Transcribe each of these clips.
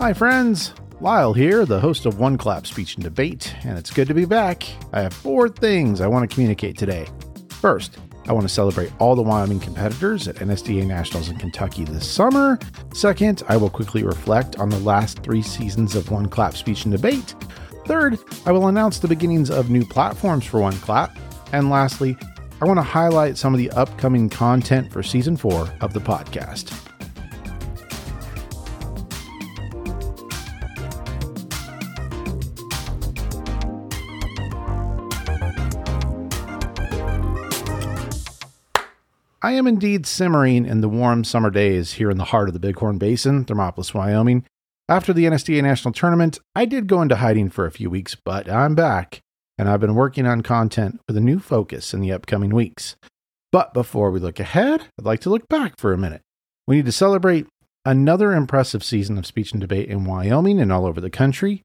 Hi, friends. Lyle here, the host of One Clap Speech and Debate, and it's good to be back. I have four things I want to communicate today. First, I want to celebrate all the Wyoming competitors at NSDA Nationals in Kentucky this summer. Second, I will quickly reflect on the last three seasons of One Clap Speech and Debate. Third, I will announce the beginnings of new platforms for One Clap. And lastly, I want to highlight some of the upcoming content for season four of the podcast. I am indeed simmering in the warm summer days here in the heart of the Bighorn Basin, Thermopolis, Wyoming. After the NSDA National Tournament, I did go into hiding for a few weeks, but I'm back, and I've been working on content with a new focus in the upcoming weeks. But before we look ahead, I'd like to look back for a minute. We need to celebrate another impressive season of speech and debate in Wyoming and all over the country.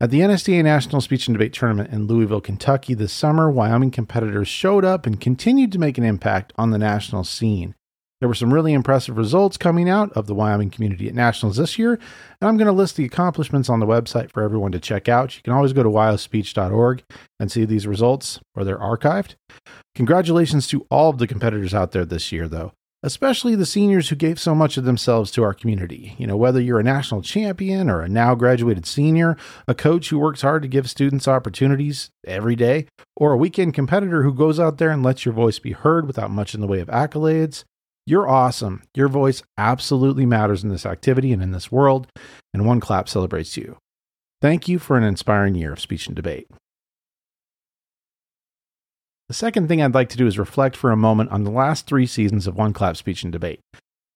At the NSDA National Speech and Debate Tournament in Louisville, Kentucky this summer, Wyoming competitors showed up and continued to make an impact on the national scene. There were some really impressive results coming out of the Wyoming community at nationals this year, and I'm going to list the accomplishments on the website for everyone to check out. You can always go to wyospeech.org and see these results, or they're archived. Congratulations to all of the competitors out there this year, though especially the seniors who gave so much of themselves to our community. You know, whether you're a national champion or a now graduated senior, a coach who works hard to give students opportunities every day, or a weekend competitor who goes out there and lets your voice be heard without much in the way of accolades. You're awesome. Your voice absolutely matters in this activity and in this world, and One Clap celebrates you. Thank you for an inspiring year of speech and debate. The second thing I'd like to do is reflect for a moment on the last three seasons of One Clap Speech and Debate.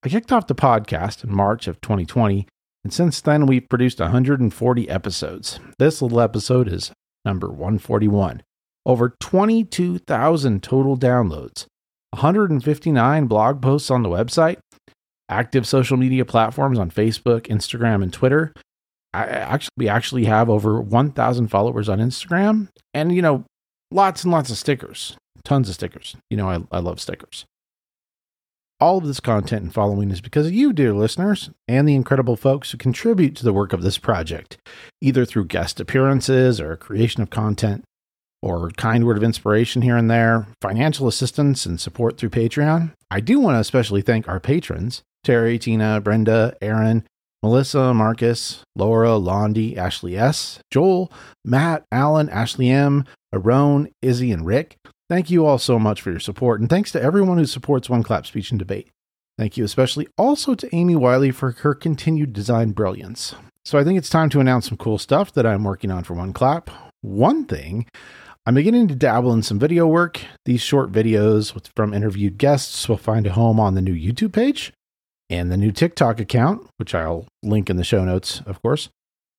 I kicked off the podcast in March of 2020, and since then we've produced 140 episodes. This little episode is number 141. Over 22,000 total downloads, 159 blog posts on the website, active social media platforms on Facebook, Instagram, and Twitter. I actually we actually have over 1,000 followers on Instagram, and you know lots and lots of stickers, tons of stickers. You know, I, I love stickers. All of this content and following is because of you, dear listeners, and the incredible folks who contribute to the work of this project, either through guest appearances or creation of content, or kind word of inspiration here and there, financial assistance and support through Patreon. I do want to especially thank our patrons Terry, Tina, Brenda, Aaron, Melissa, Marcus, Laura, Londi, Ashley S., Joel, Matt, Alan, Ashley M., Aaron, Izzy, and Rick. Thank you all so much for your support, and thanks to everyone who supports One Clap Speech and Debate. Thank you especially also to Amy Wiley for her continued design brilliance. So I think it's time to announce some cool stuff that I'm working on for One Clap. One thing, I'm beginning to dabble in some video work. These short videos from interviewed guests will find a home on the new YouTube page and the new TikTok account, which I'll link in the show notes, of course.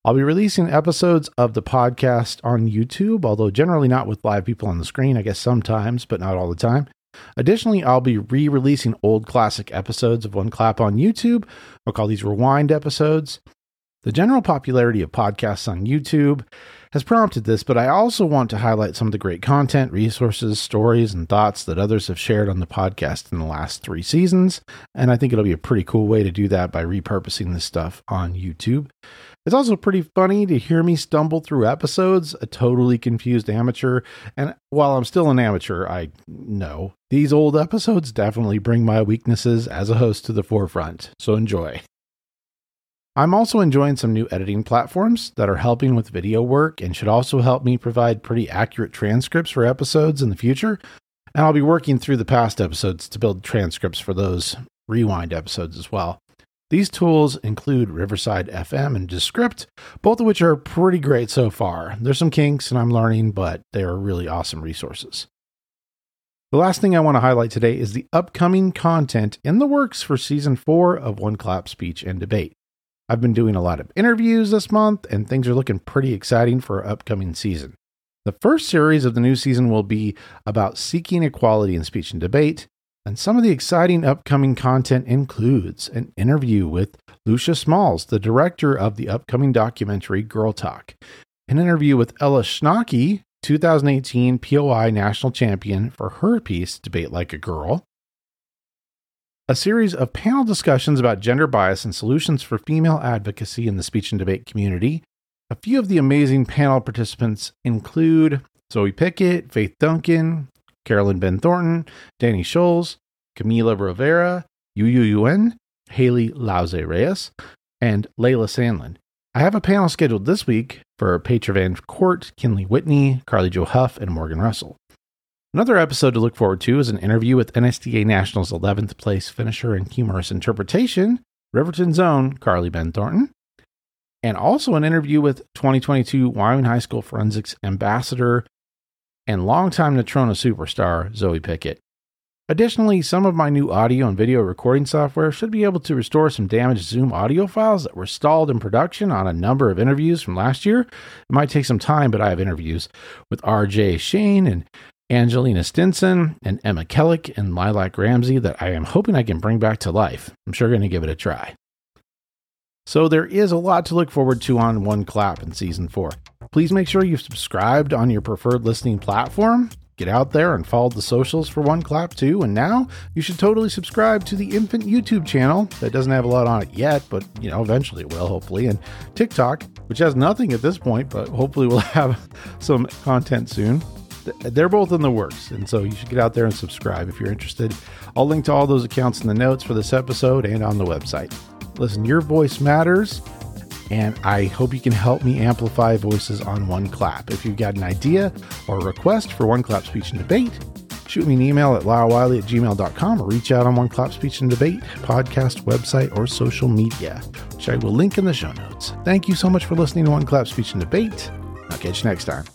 I'll be releasing episodes of the podcast on YouTube, although generally not with live people on the screen, I guess sometimes, but not all the time. Additionally, I'll be re releasing old classic episodes of One Clap on YouTube. I'll call these rewind episodes. The general popularity of podcasts on YouTube has prompted this, but I also want to highlight some of the great content, resources, stories, and thoughts that others have shared on the podcast in the last three seasons. And I think it'll be a pretty cool way to do that by repurposing this stuff on YouTube. It's also pretty funny to hear me stumble through episodes, a totally confused amateur. And while I'm still an amateur, I know these old episodes definitely bring my weaknesses as a host to the forefront. So enjoy. I'm also enjoying some new editing platforms that are helping with video work and should also help me provide pretty accurate transcripts for episodes in the future. And I'll be working through the past episodes to build transcripts for those rewind episodes as well. These tools include Riverside FM and Descript, both of which are pretty great so far. There's some kinks and I'm learning, but they are really awesome resources. The last thing I want to highlight today is the upcoming content in the works for season four of One Clap Speech and Debate. I've been doing a lot of interviews this month, and things are looking pretty exciting for our upcoming season. The first series of the new season will be about seeking equality in speech and debate, and some of the exciting upcoming content includes an interview with Lucia Smalls, the director of the upcoming documentary Girl Talk, an interview with Ella Schnocky, 2018 POI national champion for her piece Debate Like a Girl, a series of panel discussions about gender bias and solutions for female advocacy in the speech and debate community. A few of the amazing panel participants include Zoe Pickett, Faith Duncan, Carolyn Ben Thornton, Danny Scholes, Camila Rivera, Yu Yu Yuen, Haley Lauze Reyes, and Layla Sandlin. I have a panel scheduled this week for Petra Van Court, Kinley Whitney, Carly Jo Huff, and Morgan Russell. Another episode to look forward to is an interview with NSDA Nationals 11th place finisher in humorous interpretation, Riverton's own Carly Ben Thornton, and also an interview with 2022 Wyoming High School Forensics Ambassador and longtime Natrona superstar Zoe Pickett. Additionally, some of my new audio and video recording software should be able to restore some damaged Zoom audio files that were stalled in production on a number of interviews from last year. It might take some time, but I have interviews with RJ Shane and Angelina Stinson and Emma Kellick and Lilac Ramsey that I am hoping I can bring back to life. I'm sure going to give it a try. So there is a lot to look forward to on One Clap in season four. Please make sure you've subscribed on your preferred listening platform Get out there and follow the socials for One Clap too. And now you should totally subscribe to the Infant YouTube channel that doesn't have a lot on it yet, but you know, eventually it will, hopefully. And TikTok, which has nothing at this point, but hopefully will have some content soon. They're both in the works. And so you should get out there and subscribe if you're interested. I'll link to all those accounts in the notes for this episode and on the website. Listen, your voice matters and I hope you can help me amplify voices on One Clap. If you've got an idea or a request for One Clap Speech and Debate, shoot me an email at lylewiley at gmail.com or reach out on One Clap Speech and Debate, podcast, website, or social media, which I will link in the show notes. Thank you so much for listening to One Clap Speech and Debate. I'll catch you next time.